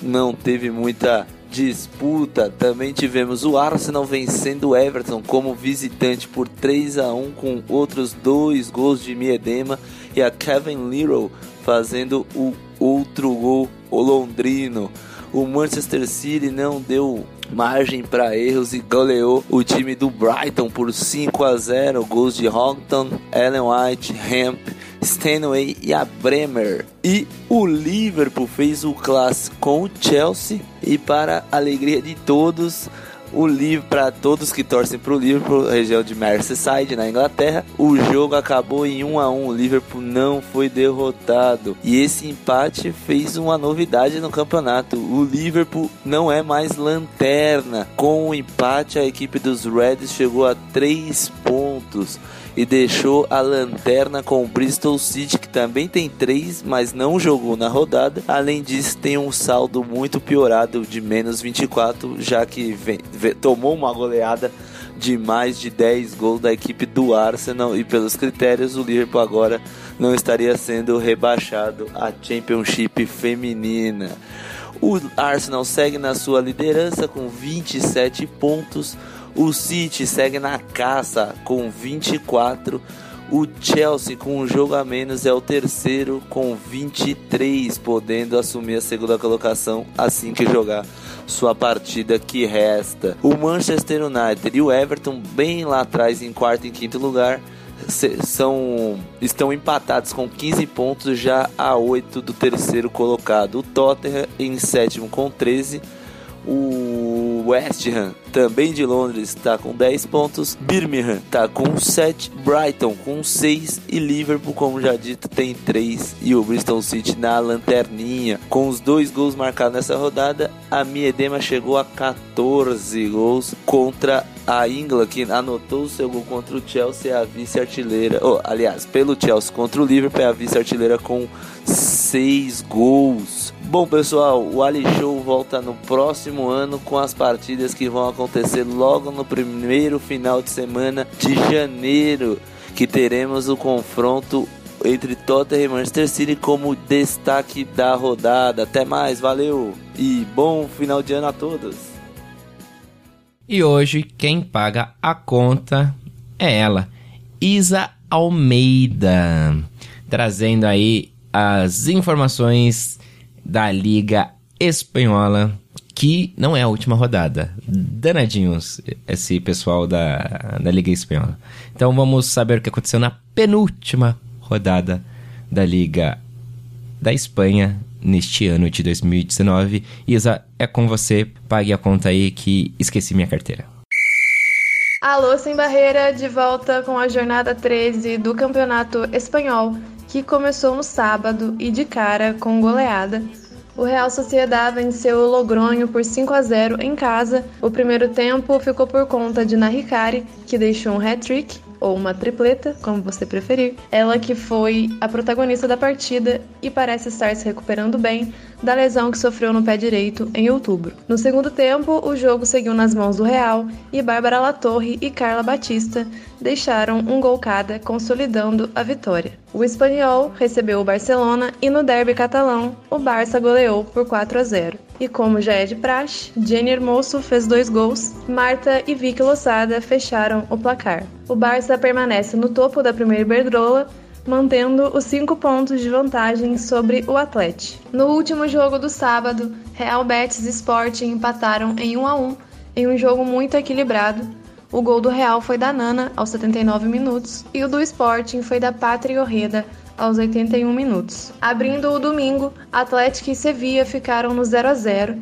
Não teve muita disputa, também tivemos o Arsenal vencendo o Everton como visitante por 3 a 1 com outros dois gols de Miedema e a Kevin Little fazendo o outro gol o londrino. O Manchester City não deu margem para erros e goleou o time do Brighton por 5 a 0, gols de Houghton, Ellen White, Hemp Stanway e a Bremer. E o Liverpool fez o clássico com o Chelsea e para alegria de todos, o livro para todos que torcem para o Liverpool, região de Merseyside, na Inglaterra. O jogo acabou em 1 a 1. O Liverpool não foi derrotado e esse empate fez uma novidade no campeonato. O Liverpool não é mais lanterna. Com o empate, a equipe dos Reds chegou a 3 pontos e deixou a lanterna com o Bristol City, que também tem 3, mas não jogou na rodada. Além disso, tem um saldo muito piorado de menos 24, já que vem, vem, tomou uma goleada de mais de 10 gols da equipe do Arsenal e pelos critérios o Liverpool agora não estaria sendo rebaixado à Championship feminina. O Arsenal segue na sua liderança com 27 pontos. O City segue na caça com 24. O Chelsea, com um jogo a menos, é o terceiro com 23, podendo assumir a segunda colocação assim que jogar sua partida que resta. O Manchester United e o Everton, bem lá atrás, em quarto e quinto lugar, são estão empatados com 15 pontos já a 8 do terceiro colocado. O Tottenham em sétimo com 13 o West Ham, também de Londres, está com 10 pontos. Birmingham está com 7. Brighton com 6. E Liverpool, como já dito, tem 3. E o Bristol City na lanterninha. Com os dois gols marcados nessa rodada, a Miedema chegou a 14 gols contra a Ingla, que anotou o seu gol contra o Chelsea, a vice-artilheira. Oh, aliás, pelo Chelsea contra o Liverpool, é a vice-artilheira com 6 gols. Bom, pessoal, o Ali Show volta no próximo ano com as partidas que vão acontecer logo no primeiro final de semana de janeiro, que teremos o confronto entre Tottenham e Manchester City como destaque da rodada. Até mais, valeu e bom final de ano a todos. E hoje quem paga a conta é ela, Isa Almeida, trazendo aí as informações da Liga Espanhola, que não é a última rodada. Danadinhos esse pessoal da, da Liga Espanhola. Então vamos saber o que aconteceu na penúltima rodada da Liga da Espanha neste ano de 2019. Isa, é com você. Pague a conta aí que esqueci minha carteira. Alô, Sem Barreira, de volta com a jornada 13 do Campeonato Espanhol que começou no sábado e de cara com goleada. O Real Sociedad venceu o Logronho por 5 a 0 em casa. O primeiro tempo ficou por conta de Naricari, que deixou um hat-trick, ou uma tripleta, como você preferir. Ela que foi a protagonista da partida e parece estar se recuperando bem da lesão que sofreu no pé direito em outubro. No segundo tempo, o jogo seguiu nas mãos do Real e Bárbara Latorre e Carla Batista deixaram um gol cada, consolidando a vitória. O espanhol recebeu o Barcelona e no derby catalão, o Barça goleou por 4 a 0. E como já é de praxe, Jenny Hermoso fez dois gols, Marta e Vicky Lossada fecharam o placar. O Barça permanece no topo da primeira Iberdrola, mantendo os cinco pontos de vantagem sobre o Atlético. No último jogo do sábado, Real Betis e Sporting empataram em 1 a 1 em um jogo muito equilibrado. O gol do Real foi da Nana aos 79 minutos e o do Sporting foi da Pátria Orreda aos 81 minutos. Abrindo o domingo, Atlético e Sevilla ficaram no 0 a 0.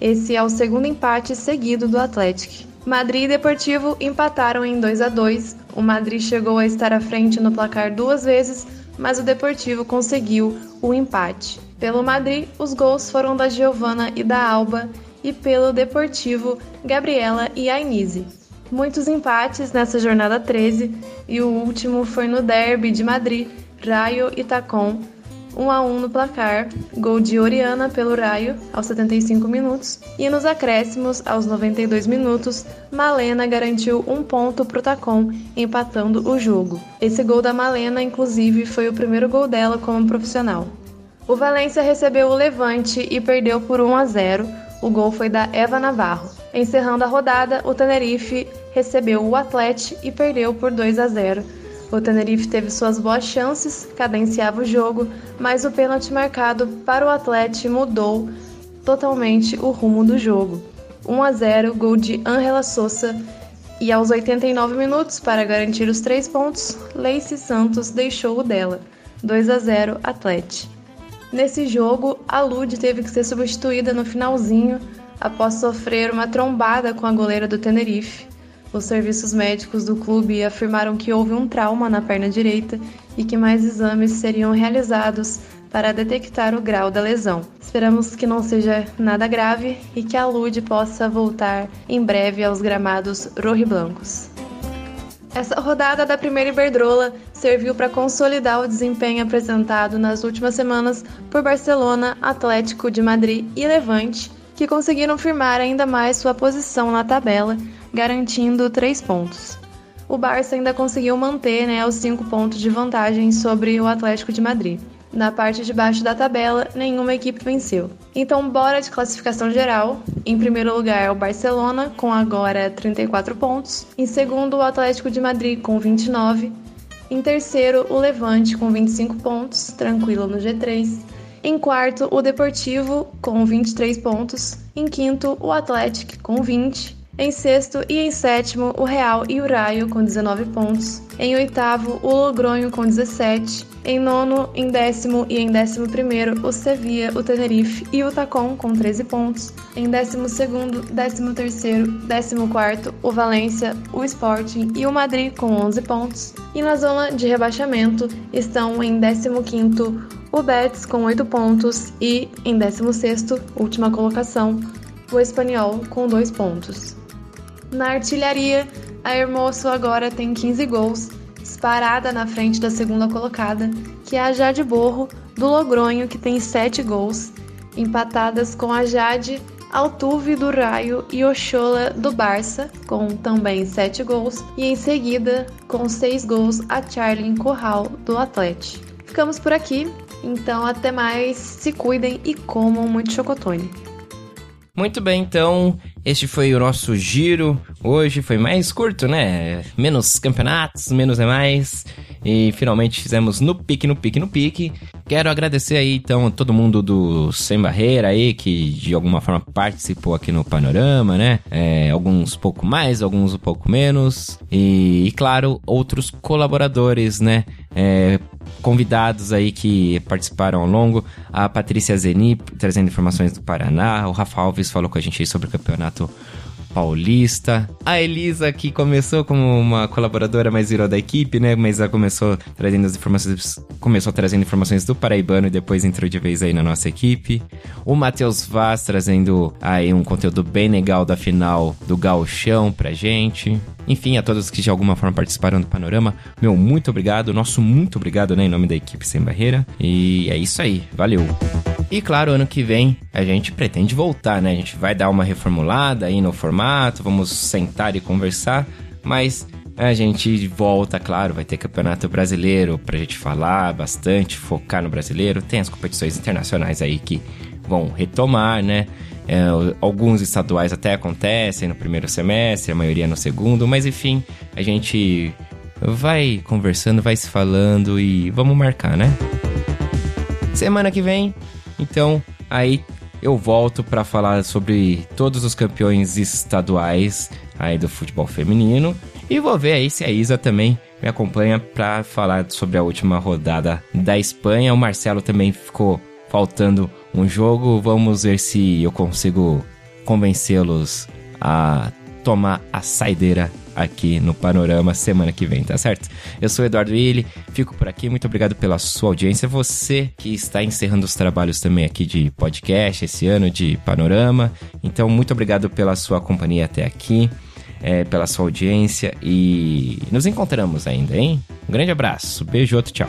Esse é o segundo empate seguido do Atlético. Madrid e Deportivo empataram em 2 a 2. O Madrid chegou a estar à frente no placar duas vezes, mas o Deportivo conseguiu o empate. Pelo Madrid, os gols foram da Giovana e da Alba, e pelo Deportivo, Gabriela e Ainise. Muitos empates nessa jornada 13 e o último foi no Derby de Madrid, Raio e Tacon, 1 a 1 no placar, gol de Oriana pelo Raio aos 75 minutos e nos acréscimos aos 92 minutos, Malena garantiu um ponto pro Tacon, empatando o jogo. Esse gol da Malena, inclusive, foi o primeiro gol dela como profissional. O Valência recebeu o Levante e perdeu por 1 a 0. O gol foi da Eva Navarro. Encerrando a rodada, o Tenerife recebeu o Atlético e perdeu por 2 a 0 o Tenerife teve suas boas chances, cadenciava o jogo, mas o pênalti marcado para o Atlético mudou totalmente o rumo do jogo. 1 a 0, gol de Angela Sousa, e aos 89 minutos, para garantir os três pontos, Leice Santos deixou o dela. 2 a 0 Atlético. Nesse jogo, a Lud teve que ser substituída no finalzinho. após sofrer uma trombada com a goleira do Tenerife. Os serviços médicos do clube afirmaram que houve um trauma na perna direita e que mais exames seriam realizados para detectar o grau da lesão. Esperamos que não seja nada grave e que a Lud possa voltar em breve aos gramados rojiblancos. Essa rodada da primeira Iberdrola serviu para consolidar o desempenho apresentado nas últimas semanas por Barcelona, Atlético de Madrid e Levante, que conseguiram firmar ainda mais sua posição na tabela, garantindo três pontos. O Barça ainda conseguiu manter né, os cinco pontos de vantagem sobre o Atlético de Madrid. Na parte de baixo da tabela, nenhuma equipe venceu. Então, bora de classificação geral. Em primeiro lugar, o Barcelona, com agora 34 pontos. Em segundo, o Atlético de Madrid, com 29. Em terceiro, o Levante, com 25 pontos, tranquilo no G3. Em quarto, o Deportivo, com 23 pontos. Em quinto, o Atlético, com 20. Em sexto e em sétimo, o Real e o Raio com 19 pontos. Em oitavo, o Logronho com 17. Em nono, em décimo e em décimo primeiro, o Sevilla, o Tenerife e o Tacon com 13 pontos. Em décimo segundo, décimo terceiro, décimo quarto, o Valência, o Sporting e o Madrid com 11 pontos. E na zona de rebaixamento estão em décimo quinto o Betis com 8 pontos e em décimo sexto, última colocação, o Espanhol com 2 pontos. Na artilharia, a Hermoso agora tem 15 gols, disparada na frente da segunda colocada, que é a Jade Borro, do Logronho, que tem 7 gols, empatadas com a Jade Altuve do Raio e Ochola do Barça, com também 7 gols, e em seguida, com 6 gols, a Charlene Corral do Atlético. Ficamos por aqui, então até mais, se cuidem e comam muito chocotone. Muito bem, então este foi o nosso giro. Hoje foi mais curto, né? Menos campeonatos, menos é mais. E finalmente fizemos no pique, no pique, no pique. Quero agradecer aí, então, todo mundo do Sem Barreira aí, que de alguma forma participou aqui no Panorama, né? É, alguns pouco mais, alguns um pouco menos. E, e claro, outros colaboradores, né? É, convidados aí que participaram ao longo. A Patrícia Zeni, trazendo informações do Paraná. O Rafa Alves falou com a gente aí sobre o campeonato paulista. A Elisa, que começou como uma colaboradora, mas virou da equipe, né? Mas ela começou trazendo as informações, começou trazendo informações do Paraibano e depois entrou de vez aí na nossa equipe. O Matheus Vaz trazendo aí um conteúdo bem legal da final do Gauchão pra gente. Enfim, a todos que de alguma forma participaram do Panorama, meu muito obrigado, nosso muito obrigado, né, em nome da equipe Sem Barreira. E é isso aí, valeu. E claro, ano que vem a gente pretende voltar, né? A gente vai dar uma reformulada aí no formato, vamos sentar e conversar, mas a gente volta, claro, vai ter campeonato brasileiro pra gente falar bastante, focar no brasileiro. Tem as competições internacionais aí que vão retomar, né? É, alguns estaduais até acontecem no primeiro semestre, a maioria no segundo, mas enfim, a gente vai conversando, vai se falando e vamos marcar, né? Semana que vem, então aí eu volto para falar sobre todos os campeões estaduais aí do futebol feminino e vou ver aí se a Isa também me acompanha para falar sobre a última rodada da Espanha. O Marcelo também ficou faltando um jogo. Vamos ver se eu consigo convencê-los a tomar a saideira aqui no Panorama semana que vem, tá certo? Eu sou o Eduardo Willi, fico por aqui, muito obrigado pela sua audiência. Você que está encerrando os trabalhos também aqui de podcast esse ano de Panorama. Então, muito obrigado pela sua companhia até aqui. É, pela sua audiência e nos encontramos ainda, hein? Um grande abraço, beijo, outro tchau.